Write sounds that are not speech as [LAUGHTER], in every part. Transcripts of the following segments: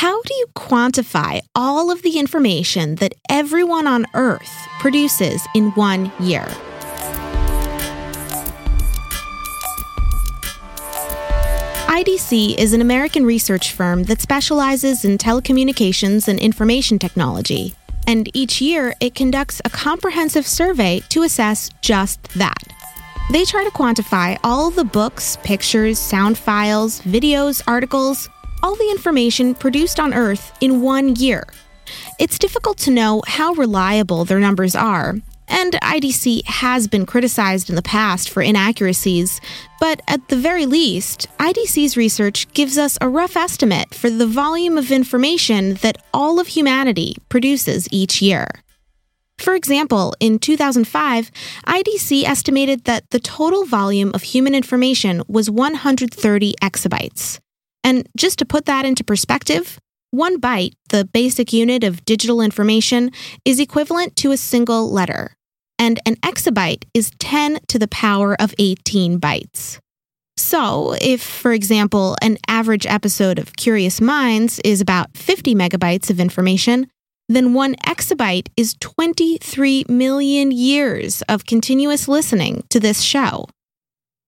how do you quantify all of the information that everyone on Earth produces in one year? IDC is an American research firm that specializes in telecommunications and information technology. And each year, it conducts a comprehensive survey to assess just that. They try to quantify all the books, pictures, sound files, videos, articles, all the information produced on Earth in one year. It's difficult to know how reliable their numbers are, and IDC has been criticized in the past for inaccuracies, but at the very least, IDC's research gives us a rough estimate for the volume of information that all of humanity produces each year. For example, in 2005, IDC estimated that the total volume of human information was 130 exabytes. And just to put that into perspective, one byte, the basic unit of digital information, is equivalent to a single letter. And an exabyte is 10 to the power of 18 bytes. So, if, for example, an average episode of Curious Minds is about 50 megabytes of information, then one exabyte is 23 million years of continuous listening to this show.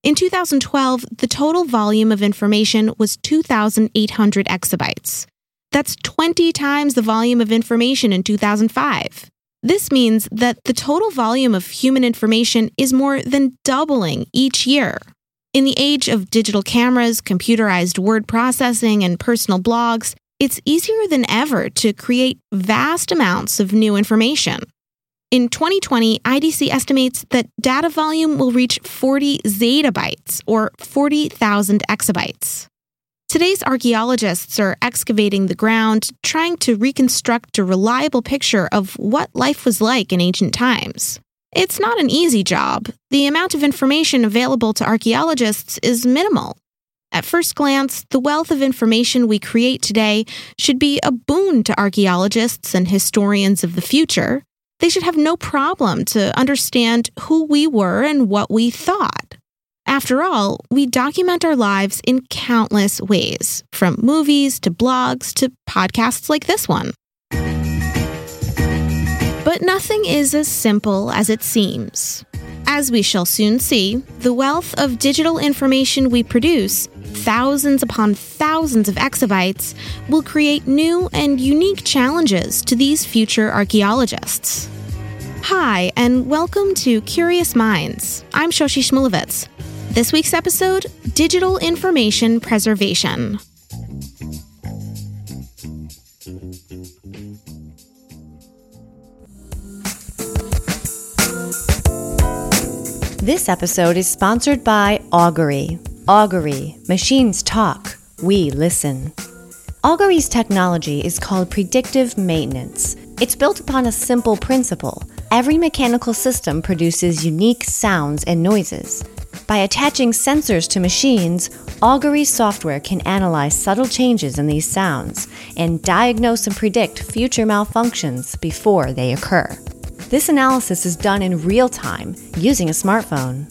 In 2012, the total volume of information was 2,800 exabytes. That's 20 times the volume of information in 2005. This means that the total volume of human information is more than doubling each year. In the age of digital cameras, computerized word processing, and personal blogs, it's easier than ever to create vast amounts of new information. In 2020, IDC estimates that data volume will reach 40 zettabytes or 40,000 exabytes. Today's archaeologists are excavating the ground, trying to reconstruct a reliable picture of what life was like in ancient times. It's not an easy job. The amount of information available to archaeologists is minimal. At first glance, the wealth of information we create today should be a boon to archaeologists and historians of the future. They should have no problem to understand who we were and what we thought. After all, we document our lives in countless ways, from movies to blogs to podcasts like this one. But nothing is as simple as it seems. As we shall soon see, the wealth of digital information we produce, thousands upon thousands of exabytes, will create new and unique challenges to these future archaeologists. Hi, and welcome to Curious Minds. I'm Shoshi Shmulevitz. This week's episode Digital Information Preservation. This episode is sponsored by Augury. Augury, machines talk, we listen. Augury's technology is called predictive maintenance. It's built upon a simple principle Every mechanical system produces unique sounds and noises. By attaching sensors to machines, Augury software can analyze subtle changes in these sounds and diagnose and predict future malfunctions before they occur. This analysis is done in real time using a smartphone.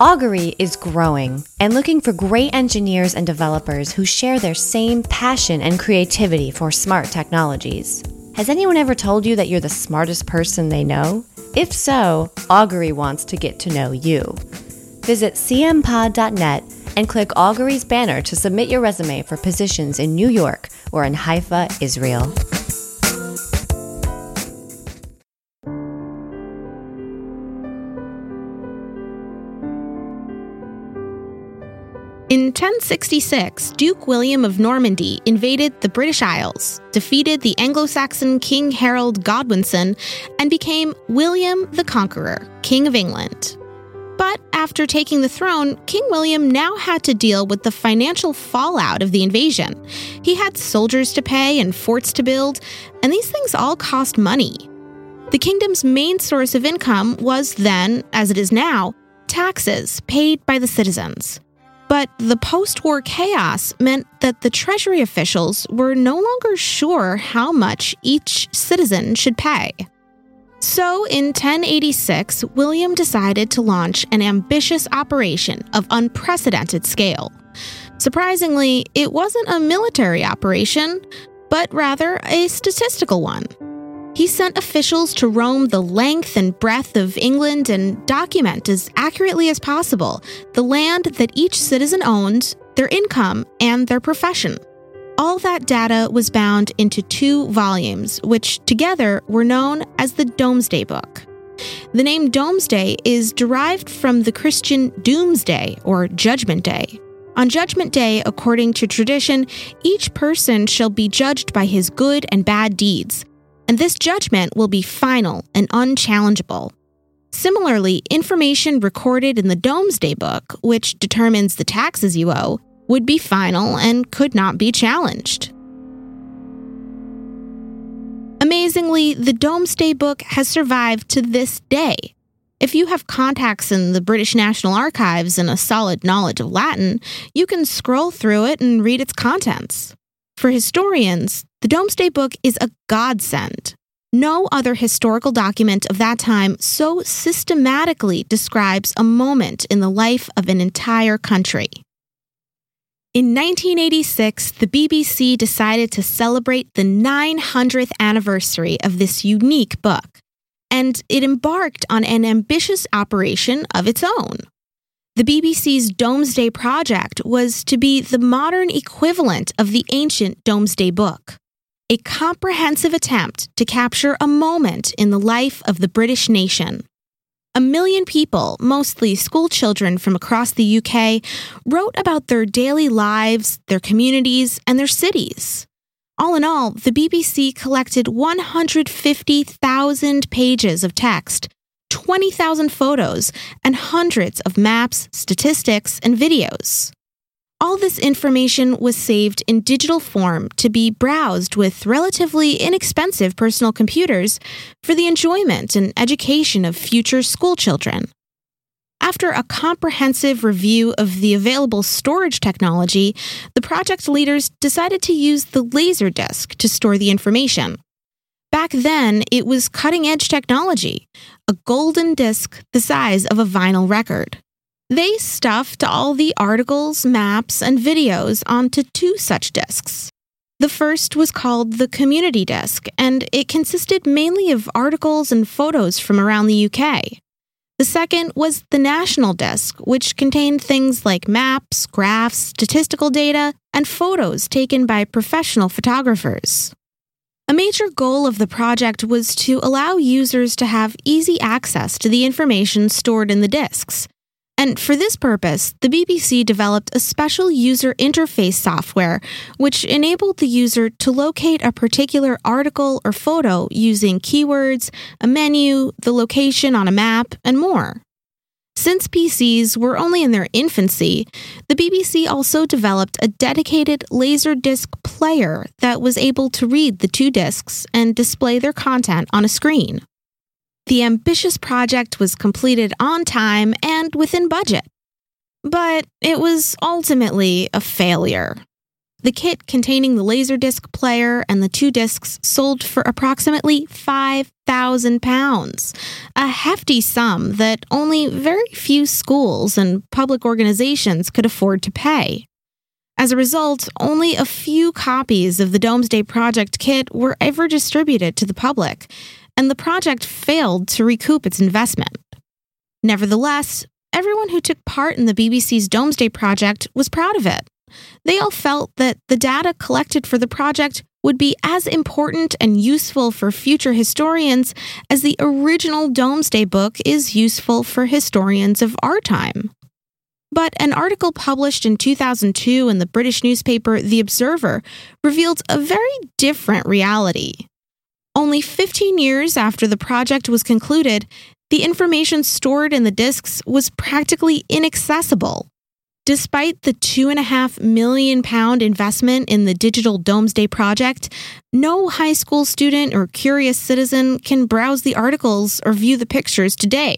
Augury is growing and looking for great engineers and developers who share their same passion and creativity for smart technologies. Has anyone ever told you that you're the smartest person they know? If so, Augury wants to get to know you. Visit cmpod.net and click Augury's banner to submit your resume for positions in New York or in Haifa, Israel. 1066, Duke William of Normandy invaded the British Isles, defeated the Anglo Saxon King Harold Godwinson, and became William the Conqueror, King of England. But after taking the throne, King William now had to deal with the financial fallout of the invasion. He had soldiers to pay and forts to build, and these things all cost money. The kingdom's main source of income was then, as it is now, taxes paid by the citizens. But the post war chaos meant that the Treasury officials were no longer sure how much each citizen should pay. So, in 1086, William decided to launch an ambitious operation of unprecedented scale. Surprisingly, it wasn't a military operation, but rather a statistical one. He sent officials to roam the length and breadth of England and document as accurately as possible the land that each citizen owned, their income, and their profession. All that data was bound into two volumes, which together were known as the Domesday Book. The name Domesday is derived from the Christian Doomsday or Judgment Day. On Judgment Day, according to tradition, each person shall be judged by his good and bad deeds, and this judgment will be final and unchallengeable. Similarly, information recorded in the Domesday Book, which determines the taxes you owe, would be final and could not be challenged. Amazingly, the Domesday Book has survived to this day. If you have contacts in the British National Archives and a solid knowledge of Latin, you can scroll through it and read its contents. For historians, the Domesday Book is a godsend. No other historical document of that time so systematically describes a moment in the life of an entire country. In 1986, the BBC decided to celebrate the 900th anniversary of this unique book, and it embarked on an ambitious operation of its own. The BBC's Domesday Project was to be the modern equivalent of the ancient Domesday Book, a comprehensive attempt to capture a moment in the life of the British nation. A million people, mostly school children from across the UK, wrote about their daily lives, their communities, and their cities. All in all, the BBC collected 150,000 pages of text, 20,000 photos, and hundreds of maps, statistics, and videos. All this information was saved in digital form to be browsed with relatively inexpensive personal computers for the enjoyment and education of future schoolchildren. After a comprehensive review of the available storage technology, the project leaders decided to use the Laserdisc to store the information. Back then, it was cutting edge technology, a golden disc the size of a vinyl record. They stuffed all the articles, maps, and videos onto two such disks. The first was called the Community Disc, and it consisted mainly of articles and photos from around the UK. The second was the National Disc, which contained things like maps, graphs, statistical data, and photos taken by professional photographers. A major goal of the project was to allow users to have easy access to the information stored in the discs, and for this purpose, the BBC developed a special user interface software which enabled the user to locate a particular article or photo using keywords, a menu, the location on a map, and more. Since PCs were only in their infancy, the BBC also developed a dedicated Laserdisc player that was able to read the two discs and display their content on a screen. The ambitious project was completed on time and within budget. But it was ultimately a failure. The kit containing the Laserdisc player and the two discs sold for approximately £5,000, a hefty sum that only very few schools and public organizations could afford to pay. As a result, only a few copies of the Domesday Project kit were ever distributed to the public, and the project failed to recoup its investment. Nevertheless, everyone who took part in the BBC's Domesday Project was proud of it. They all felt that the data collected for the project would be as important and useful for future historians as the original Domesday Book is useful for historians of our time. But an article published in 2002 in the British newspaper The Observer revealed a very different reality. Only 15 years after the project was concluded, the information stored in the disks was practically inaccessible. Despite the £2.5 million investment in the Digital Domesday Project, no high school student or curious citizen can browse the articles or view the pictures today.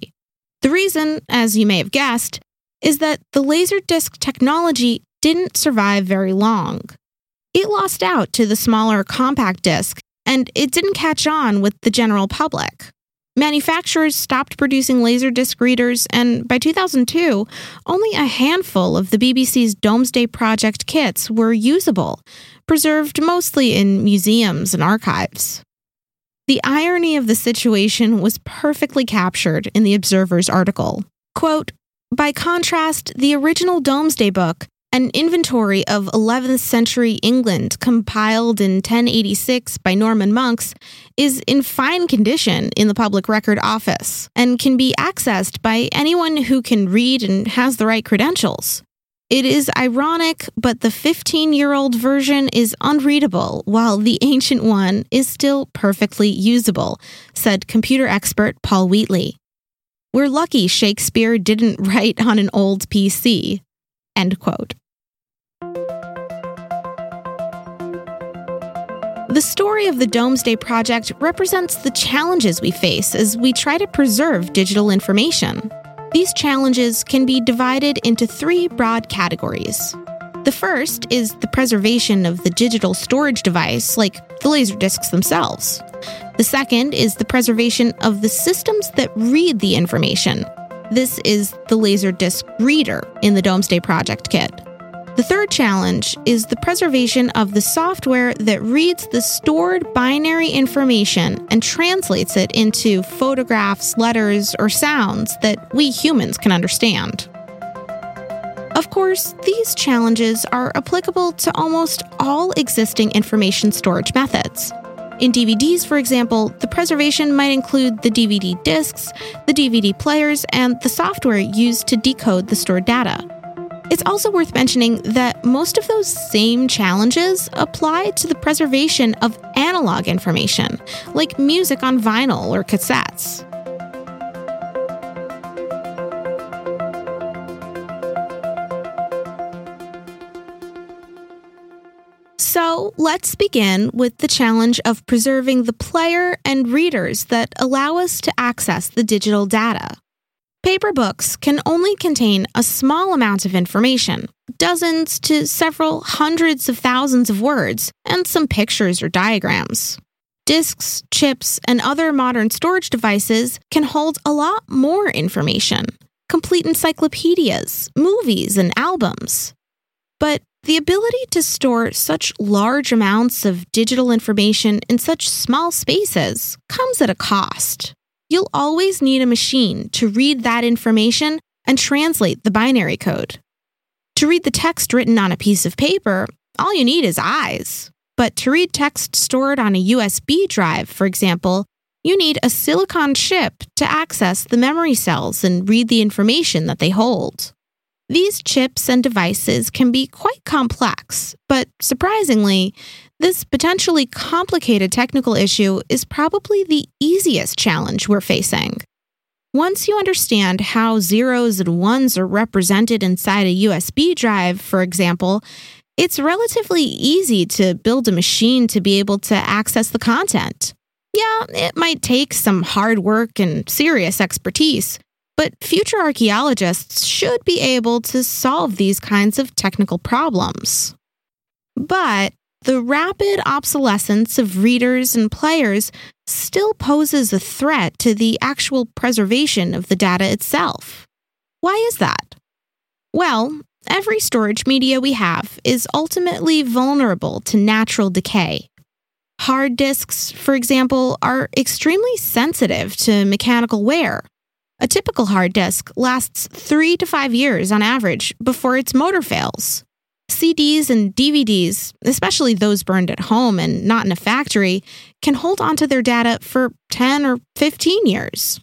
The reason, as you may have guessed, is that the Laserdisc technology didn't survive very long. It lost out to the smaller compact disc and it didn't catch on with the general public. Manufacturers stopped producing Laserdisc readers, and by 2002, only a handful of the BBC's Domesday Project kits were usable, preserved mostly in museums and archives. The irony of the situation was perfectly captured in the Observer's article. Quote, by contrast, the original Domesday Book, an inventory of 11th century England compiled in 1086 by Norman monks, is in fine condition in the Public Record Office and can be accessed by anyone who can read and has the right credentials. It is ironic, but the 15 year old version is unreadable, while the ancient one is still perfectly usable, said computer expert Paul Wheatley. We're lucky Shakespeare didn't [LAUGHS] write on an old PC. End quote. The story of the Domesday Project represents the challenges we face as we try to preserve digital information. These challenges can be divided into three broad categories. The first is the preservation of the digital storage device, like the laser discs themselves. The second is the preservation of the systems that read the information. This is the laser disc reader in the Domesday Project kit. The third challenge is the preservation of the software that reads the stored binary information and translates it into photographs, letters, or sounds that we humans can understand. Of course, these challenges are applicable to almost all existing information storage methods. In DVDs, for example, the preservation might include the DVD discs, the DVD players, and the software used to decode the stored data. It's also worth mentioning that most of those same challenges apply to the preservation of analog information, like music on vinyl or cassettes. So let's begin with the challenge of preserving the player and readers that allow us to access the digital data. Paper books can only contain a small amount of information, dozens to several hundreds of thousands of words, and some pictures or diagrams. Disks, chips, and other modern storage devices can hold a lot more information, complete encyclopedias, movies, and albums. But the ability to store such large amounts of digital information in such small spaces comes at a cost you'll always need a machine to read that information and translate the binary code. To read the text written on a piece of paper, all you need is eyes. But to read text stored on a USB drive, for example, you need a silicon chip to access the memory cells and read the information that they hold. These chips and devices can be quite complex, but surprisingly, this potentially complicated technical issue is probably the easiest challenge we're facing. Once you understand how zeros and ones are represented inside a USB drive, for example, it's relatively easy to build a machine to be able to access the content. Yeah, it might take some hard work and serious expertise, but future archaeologists should be able to solve these kinds of technical problems. But the rapid obsolescence of readers and players still poses a threat to the actual preservation of the data itself. Why is that? Well, every storage media we have is ultimately vulnerable to natural decay. Hard disks, for example, are extremely sensitive to mechanical wear. A typical hard disk lasts three to five years on average before its motor fails. CDs and DVDs, especially those burned at home and not in a factory, can hold onto their data for 10 or 15 years.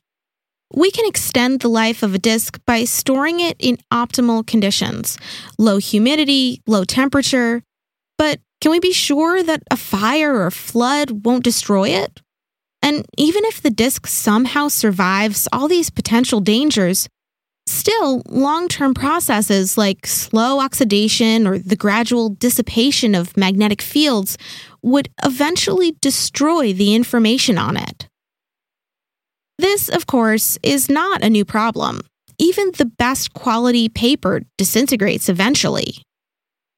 We can extend the life of a disk by storing it in optimal conditions low humidity, low temperature. But can we be sure that a fire or flood won't destroy it? And even if the disk somehow survives all these potential dangers, Still, long term processes like slow oxidation or the gradual dissipation of magnetic fields would eventually destroy the information on it. This, of course, is not a new problem. Even the best quality paper disintegrates eventually.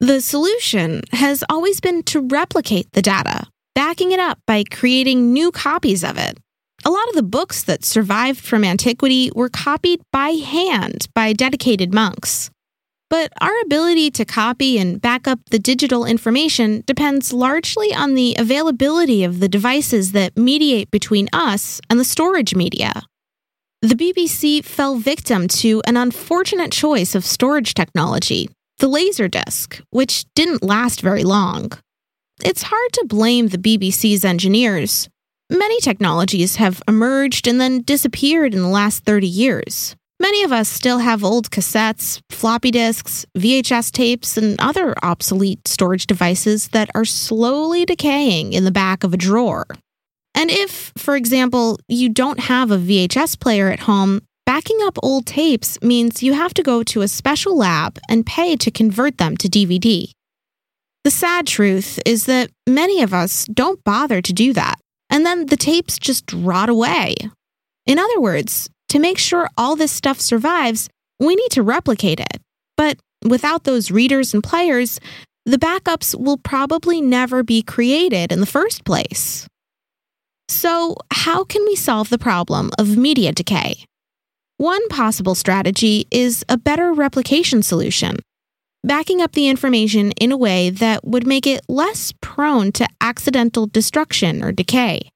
The solution has always been to replicate the data, backing it up by creating new copies of it. A lot of the books that survived from antiquity were copied by hand by dedicated monks. But our ability to copy and back up the digital information depends largely on the availability of the devices that mediate between us and the storage media. The BBC fell victim to an unfortunate choice of storage technology, the Laserdisc, which didn't last very long. It's hard to blame the BBC's engineers. Many technologies have emerged and then disappeared in the last 30 years. Many of us still have old cassettes, floppy disks, VHS tapes, and other obsolete storage devices that are slowly decaying in the back of a drawer. And if, for example, you don't have a VHS player at home, backing up old tapes means you have to go to a special lab and pay to convert them to DVD. The sad truth is that many of us don't bother to do that, and then the tapes just rot away. In other words, to make sure all this stuff survives, we need to replicate it. But without those readers and players, the backups will probably never be created in the first place. So, how can we solve the problem of media decay? One possible strategy is a better replication solution, backing up the information in a way that would make it less prone to accidental destruction or decay.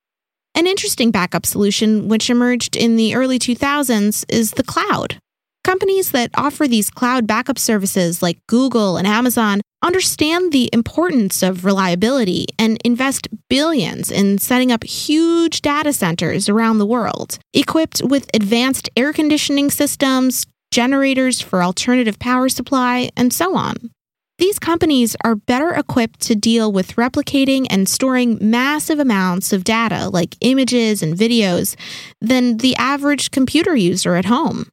An interesting backup solution, which emerged in the early 2000s, is the cloud. Companies that offer these cloud backup services, like Google and Amazon, understand the importance of reliability and invest billions in setting up huge data centers around the world, equipped with advanced air conditioning systems, generators for alternative power supply, and so on. These companies are better equipped to deal with replicating and storing massive amounts of data, like images and videos, than the average computer user at home.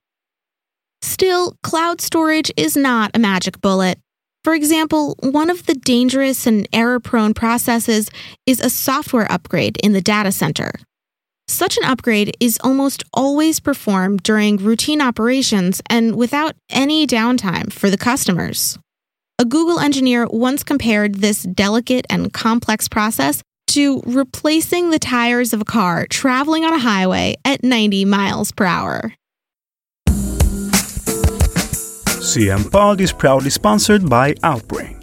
Still, cloud storage is not a magic bullet. For example, one of the dangerous and error prone processes is a software upgrade in the data center. Such an upgrade is almost always performed during routine operations and without any downtime for the customers. A Google engineer once compared this delicate and complex process to replacing the tires of a car traveling on a highway at 90 miles per hour. CM Pod is proudly sponsored by Outbrain.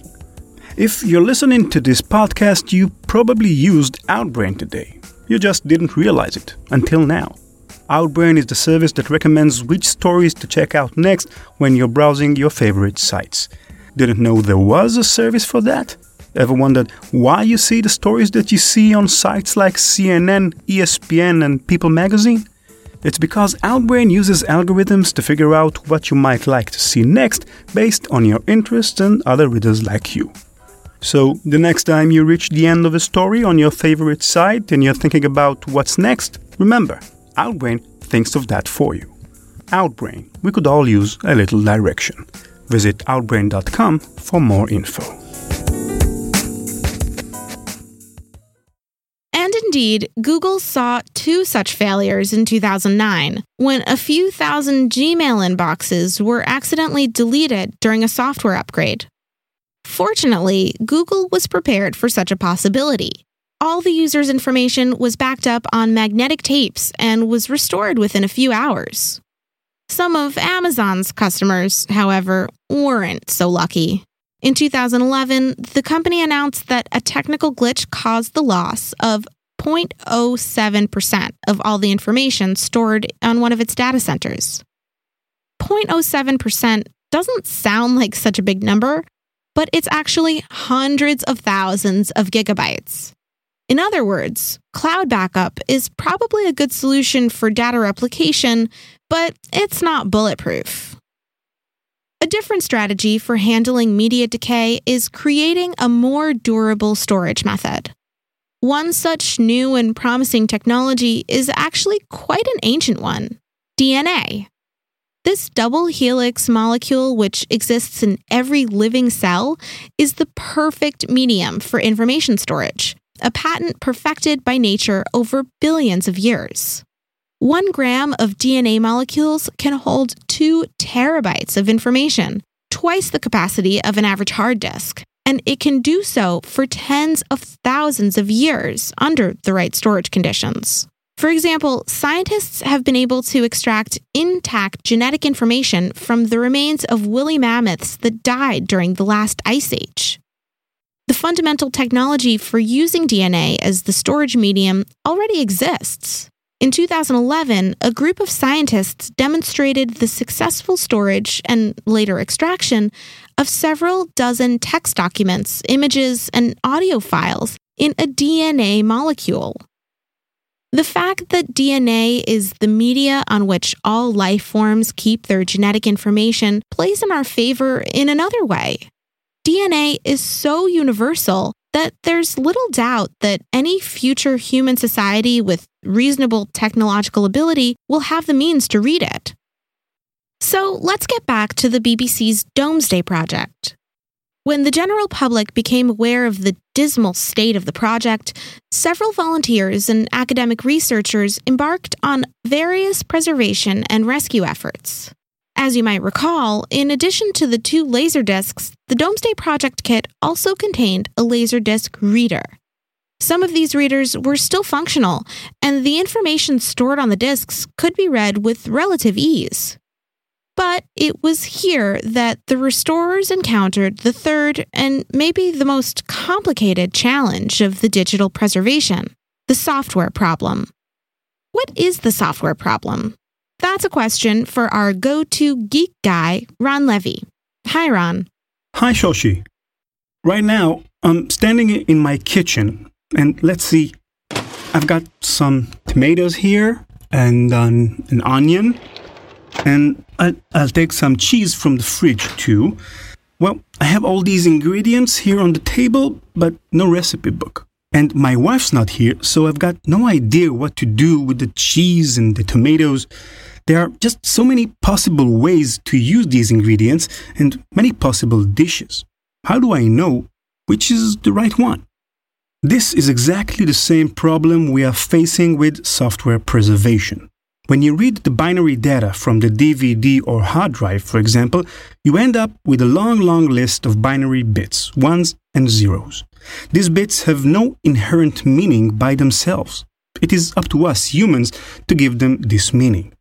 If you're listening to this podcast, you probably used Outbrain today. You just didn't realize it until now. Outbrain is the service that recommends which stories to check out next when you're browsing your favorite sites. Didn't know there was a service for that? Ever wondered why you see the stories that you see on sites like CNN, ESPN, and People magazine? It's because Outbrain uses algorithms to figure out what you might like to see next based on your interests and other readers like you. So, the next time you reach the end of a story on your favorite site and you're thinking about what's next, remember, Outbrain thinks of that for you. Outbrain, we could all use a little direction. Visit outbrain.com for more info. And indeed, Google saw two such failures in 2009 when a few thousand Gmail inboxes were accidentally deleted during a software upgrade. Fortunately, Google was prepared for such a possibility. All the user's information was backed up on magnetic tapes and was restored within a few hours. Some of Amazon's customers, however, weren't so lucky. In 2011, the company announced that a technical glitch caused the loss of 0.07% of all the information stored on one of its data centers. 0.07% doesn't sound like such a big number, but it's actually hundreds of thousands of gigabytes. In other words, cloud backup is probably a good solution for data replication, but it's not bulletproof. A different strategy for handling media decay is creating a more durable storage method. One such new and promising technology is actually quite an ancient one DNA. This double helix molecule, which exists in every living cell, is the perfect medium for information storage, a patent perfected by nature over billions of years. One gram of DNA molecules can hold two terabytes of information, twice the capacity of an average hard disk, and it can do so for tens of thousands of years under the right storage conditions. For example, scientists have been able to extract intact genetic information from the remains of woolly mammoths that died during the last ice age. The fundamental technology for using DNA as the storage medium already exists. In 2011, a group of scientists demonstrated the successful storage and later extraction of several dozen text documents, images, and audio files in a DNA molecule. The fact that DNA is the media on which all life forms keep their genetic information plays in our favor in another way. DNA is so universal that there's little doubt that any future human society with reasonable technological ability will have the means to read it. So let's get back to the BBC's Domesday Project. When the general public became aware of the dismal state of the project, several volunteers and academic researchers embarked on various preservation and rescue efforts. As you might recall, in addition to the two laser discs, the Domesday Project kit also contained a Laserdisc reader. Some of these readers were still functional, and the information stored on the discs could be read with relative ease. But it was here that the restorers encountered the third and maybe the most complicated challenge of the digital preservation the software problem. What is the software problem? That's a question for our go to geek guy, Ran Levi. Hi, Ron. Hi, Shoshi. Right now, I'm standing in my kitchen, and let's see. I've got some tomatoes here and um, an onion, and I'll, I'll take some cheese from the fridge too. Well, I have all these ingredients here on the table, but no recipe book. And my wife's not here, so I've got no idea what to do with the cheese and the tomatoes. There are just so many possible ways to use these ingredients and many possible dishes. How do I know which is the right one? This is exactly the same problem we are facing with software preservation. When you read the binary data from the DVD or hard drive, for example, you end up with a long, long list of binary bits, ones and zeros. These bits have no inherent meaning by themselves. It is up to us humans to give them this meaning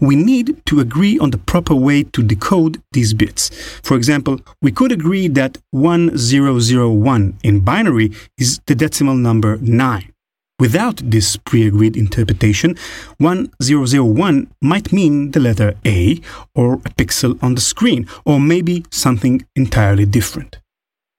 we need to agree on the proper way to decode these bits. For example, we could agree that 1001 in binary is the decimal number 9. Without this pre agreed interpretation, 1001 might mean the letter A or a pixel on the screen, or maybe something entirely different.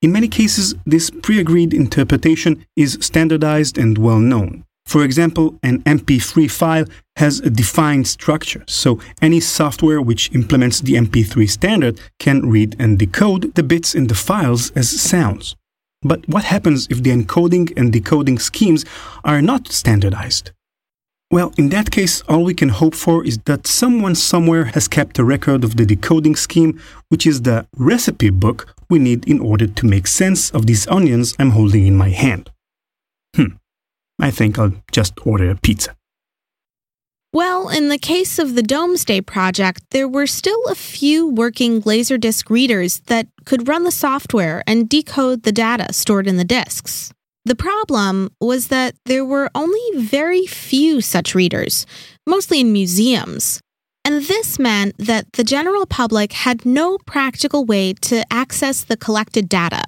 In many cases, this pre agreed interpretation is standardized and well known. For example, an MP3 file has a defined structure, so any software which implements the MP3 standard can read and decode the bits in the files as sounds. But what happens if the encoding and decoding schemes are not standardized? Well, in that case, all we can hope for is that someone somewhere has kept a record of the decoding scheme, which is the recipe book we need in order to make sense of these onions I'm holding in my hand. Hmm. I think I'll just order a pizza. Well, in the case of the Domesday project, there were still a few working Laserdisc readers that could run the software and decode the data stored in the disks. The problem was that there were only very few such readers, mostly in museums. And this meant that the general public had no practical way to access the collected data.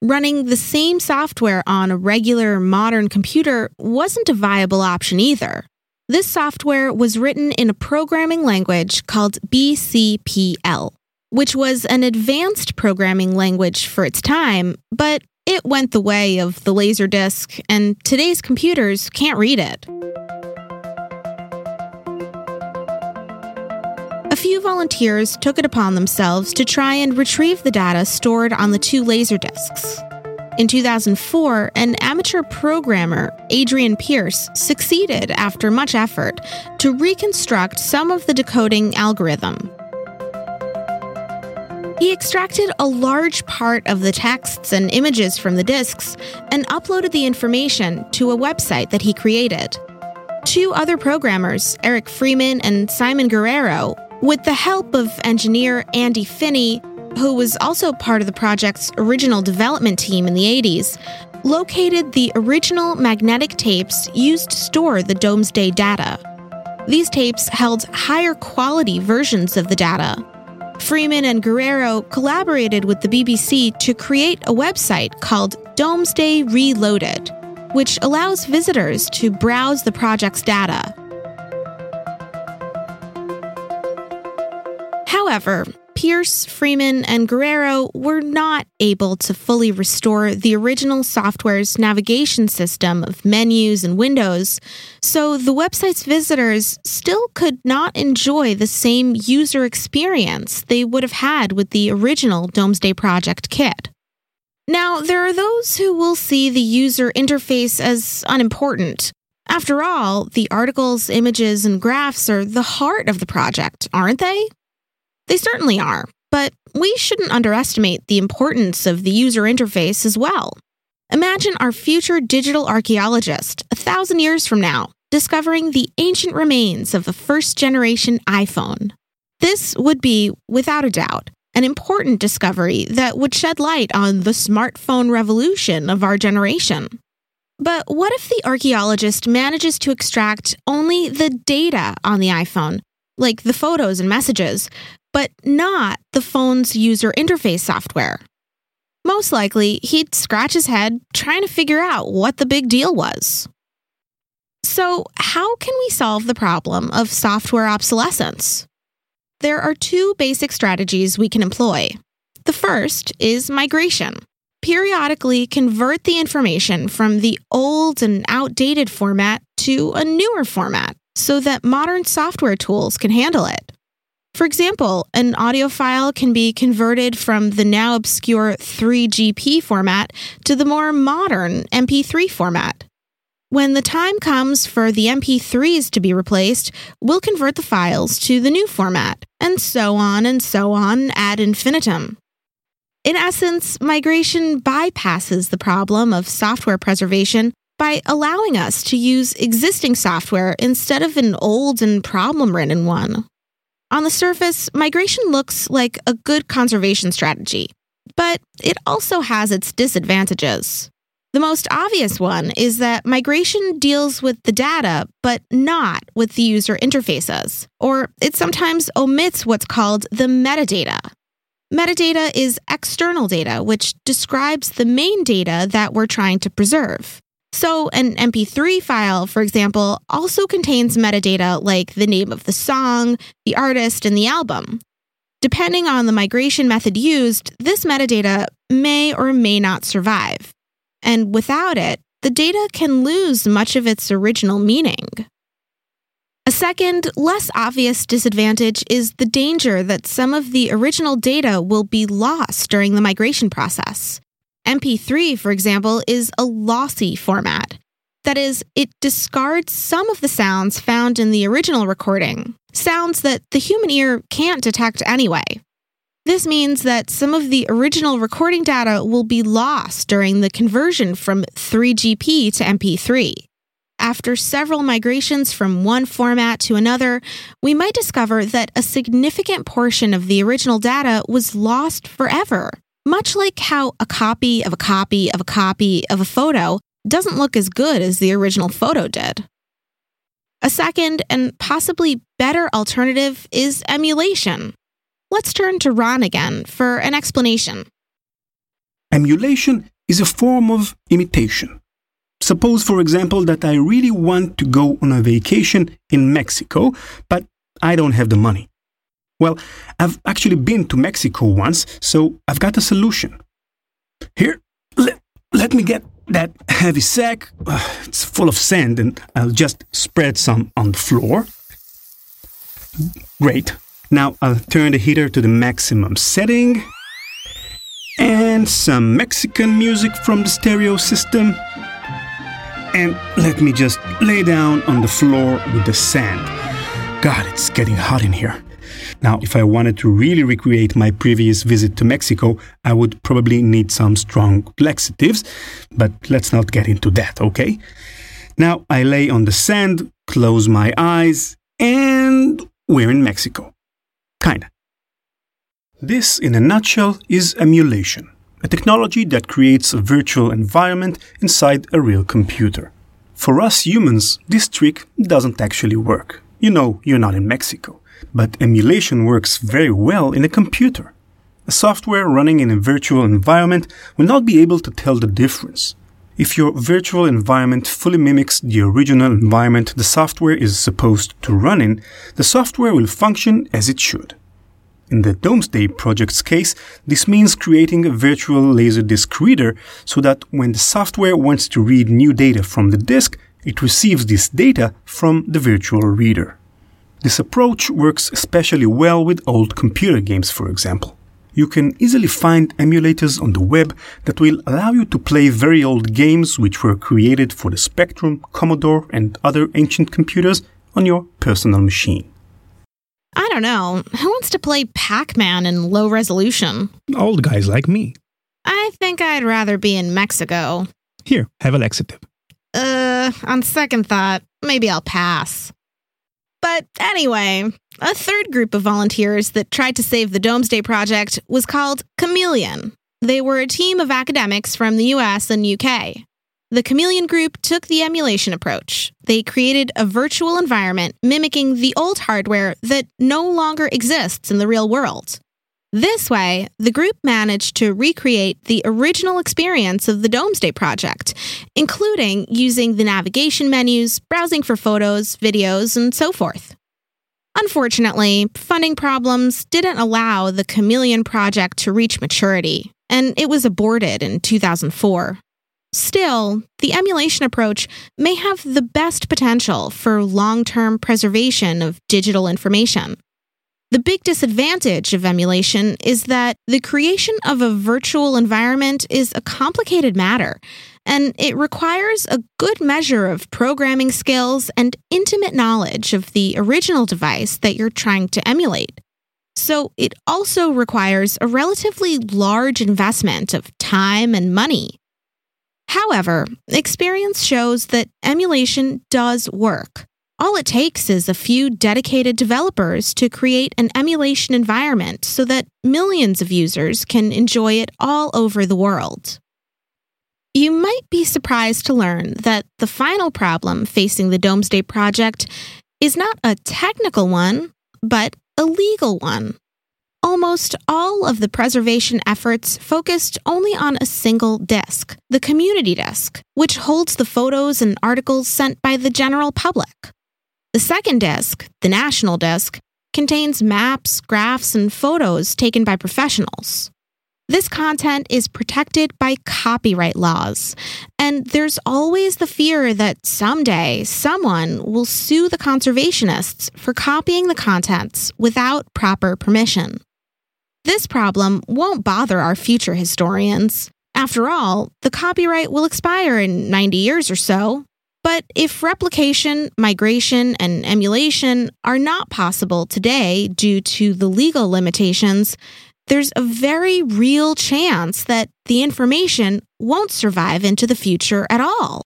Running the same software on a regular modern computer wasn't a viable option either. This software was written in a programming language called BCPL, which was an advanced programming language for its time, but it went the way of the Laserdisc, and today's computers can't read it. A few volunteers took it upon themselves to try and retrieve the data stored on the two Laserdiscs. In 2004, an amateur programmer, Adrian Pearce, succeeded after much effort to reconstruct some of the decoding algorithm. He extracted a large part of the texts and images from the disks and uploaded the information to a website that he created. Two other programmers, Eric Freeman and Simon Guerrero, with the help of engineer Andy Finney, who was also part of the project's original development team in the 80s, located the original magnetic tapes used to store the Domesday data. These tapes held higher quality versions of the data. Freeman and Guerrero collaborated with the BBC to create a website called Domesday Reloaded, which allows visitors to browse the project's data. However, Pearce, Freeman, and Guerrero were not able to fully restore the original software's navigation system of menus and windows, so the website's visitors still could not enjoy the same user experience they would have had with the original Domesday Project kit. Now, there are those who will see the user interface as unimportant. After all, the articles, images, and graphs are the heart of the project, aren't they? They certainly are, but we shouldn't underestimate the importance of the user interface as well. Imagine our future digital archaeologist, a thousand years from now, discovering the ancient remains of a first generation iPhone. This would be, without a doubt, an important discovery that would shed light on the smartphone revolution of our generation. But what if the archaeologist manages to extract only the data on the iPhone, like the photos and messages, but not the phone's user interface software. Most likely, he'd scratch his head trying to figure out what the big deal was. So, how can we solve the problem of software obsolescence? There are two basic strategies we can employ. The first is migration. Periodically convert the information from the old and outdated format to a newer format so that modern software tools can handle it. For example, an audio file can be converted from the now obscure 3GP format to the more modern MP3 format. When the time comes for the MP3s to be replaced, we'll convert the files to the new format, and so on and so on ad infinitum. In essence, migration bypasses the problem of software preservation by allowing us to use existing software instead of an old and problem ridden one. On the surface, migration looks like a good conservation strategy, but it also has its disadvantages. The most obvious one is that migration deals with the data, but not with the user interfaces, or it sometimes omits what's called the metadata. Metadata is external data, which describes the main data that we're trying to preserve. So, an MP3 file, for example, also contains metadata like the name of the song, the artist, and the album. Depending on the migration method used, this metadata may or may not survive. And without it, the data can lose much of its original meaning. A second, less obvious disadvantage is the danger that some of the original data will be lost during the migration process. MP3, for example, is a lossy format. That is, it discards some of the sounds found in the original recording, sounds that the human ear can't detect anyway. This means that some of the original recording data will be lost during the conversion from 3GP to MP3. After several migrations from one format to another, we might discover that a significant portion of the original data was lost forever. Much like how a copy of a copy of a copy of a photo doesn't look as good as the original photo did. A second and possibly better alternative is emulation. Let's turn to Ron again for an explanation. Emulation is a form of imitation. Suppose, for example, that I really want to go on a vacation in Mexico, but I don't have the money. Well, I've actually been to Mexico once, so I've got a solution. Here, let, let me get that heavy sack. Uh, it's full of sand, and I'll just spread some on the floor. Great. Now I'll turn the heater to the maximum setting. And some Mexican music from the stereo system. And let me just lay down on the floor with the sand. God, it's getting hot in here. Now, if I wanted to really recreate my previous visit to Mexico, I would probably need some strong laxatives, but let's not get into that, okay? Now, I lay on the sand, close my eyes, and we're in Mexico. Kinda. This, in a nutshell, is emulation. a technology that creates a virtual environment inside a real computer. For us humans, this trick doesn't actually work. You know, you're not in Mexico. But emulation works very well in a computer. A software running in a virtual environment will not be able to tell the difference. If your virtual environment fully mimics the original environment the software is supposed to run in, the software will function as it should. In the Domesday project's case, this means creating a virtual Laserdisc reader so that when the software wants to read new data from the disk, it receives this data from the virtual reader. This approach works especially well with old computer games, for example. You can easily find emulators on the web that will allow you to play very old games which were created for the Spectrum, Commodore, and other ancient computers on your personal machine. I don't know. Who wants to play Pac Man in low resolution? Old guys like me. I think I'd rather be in Mexico. Here, have a laxative. Uh, on second thought, maybe I'll pass. But anyway, a third group of volunteers that tried to save the Domesday Project was called CAMiLEON. They were a team of academics from the US and UK. The CAMiLEON Group took the emulation approach. They created a virtual environment mimicking the old hardware that no longer exists in the real world. This way, the group managed to recreate the original experience of the Domesday Project, including using the navigation menus, browsing for photos, videos, and so forth. Unfortunately, funding problems didn't allow the CAMiLEON project to reach maturity, and it was aborted in 2004. Still, the emulation approach may have the best potential for long term preservation of digital information. The big disadvantage of emulation is that the creation of a virtual environment is a complicated matter, and it requires a good measure of programming skills and intimate knowledge of the original device that you're trying to emulate. So, it also requires a relatively large investment of time and money. However, experience shows that emulation does work. All it takes is a few dedicated developers to create an emulation environment so that millions of users can enjoy it all over the world. You might be surprised to learn that the final problem facing the Domesday Project is not a technical one, but a legal one. Almost all of the preservation efforts focused only on a single disk, the community disk, which holds the photos and articles sent by the general public. The second disk, the national disk, contains maps, graphs, and photos taken by professionals. This content is protected by copyright laws, and there's always the fear that someday someone will sue the conservationists for copying the contents without proper permission. This problem won't bother our future historians. After all, the copyright will expire in 90 years or so. But if replication, migration, and emulation are not possible today due to the legal limitations, there's a very real chance that the information won't survive into the future at all.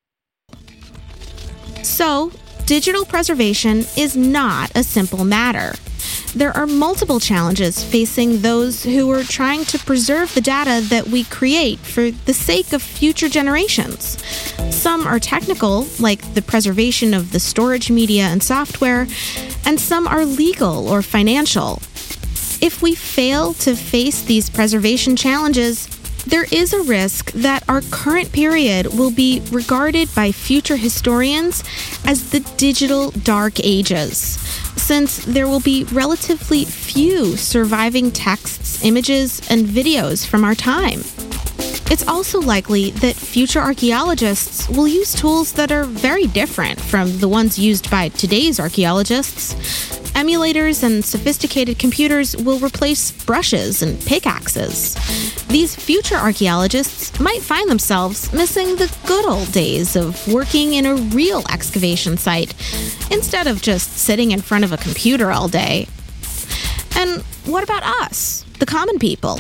So, digital preservation is not a simple matter there are multiple challenges facing those who are trying to preserve the data that we create for the sake of future generations. Some are technical, like the preservation of the storage media and software, and some are legal or financial. If we fail to face these preservation challenges, there is a risk that our current period will be regarded by future historians as the digital dark ages since there will be relatively few surviving texts, images, and videos from our time. It's also likely that future archaeologists will use tools that are very different from the ones used by today's archaeologists. Emulators and sophisticated computers will replace brushes and pickaxes. These future archaeologists might find themselves missing the good old days of working in a real excavation site instead of just sitting in front of a computer all day. And what about us, the common people?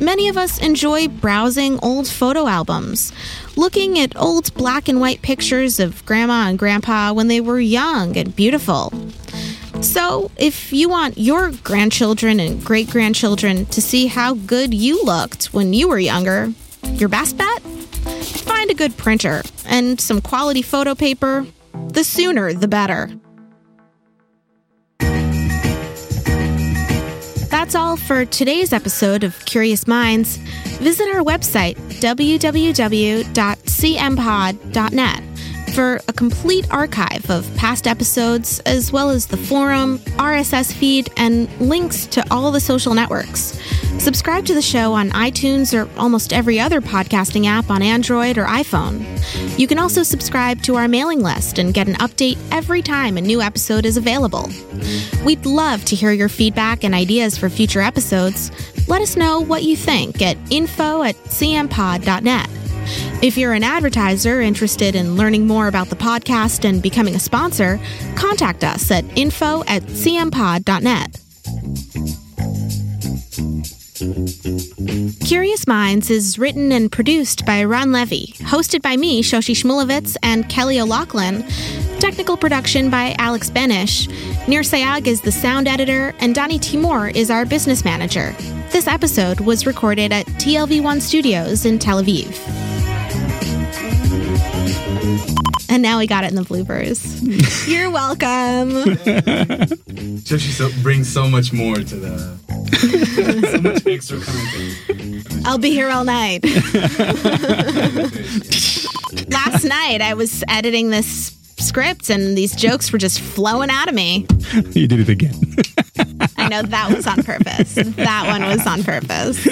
Many of us enjoy browsing old photo albums, looking at old black and white pictures of grandma and grandpa when they were young and beautiful. So, if you want your grandchildren and great grandchildren to see how good you looked when you were younger, your best bet? Find a good printer and some quality photo paper. The sooner, the better. That's all for today's episode of Curious Minds. Visit our website, www.cmpod.net for a complete archive of past episodes, as well as the forum, RSS feed, and links to all the social networks. Subscribe to the show on iTunes or almost every other podcasting app on Android or iPhone. You can also subscribe to our mailing list and get an update every time a new episode is available. We'd love to hear your feedback and ideas for future episodes. Let us know what you think at info at cmpod.net. If you're an advertiser interested in learning more about the podcast and becoming a sponsor, contact us at info at cmpod.net. Curious Minds is written and produced by Ran Levi, hosted by me, Shoshi Shmulevitz, and Kelly O'Loughlin. Technical production by Alex Benish. Nir Sayag is the sound editor, and Donnie Timor is our business manager. This episode was recorded at TLV1 Studios in Tel Aviv. And now we got it in the bloopers. [LAUGHS] You're welcome. So she so, brings so much more to the [LAUGHS] so much extra content. I'll be here all night. [LAUGHS] Last night I was editing this script and these jokes were just flowing out of me. You did it again. I know that was on purpose. That one was on purpose.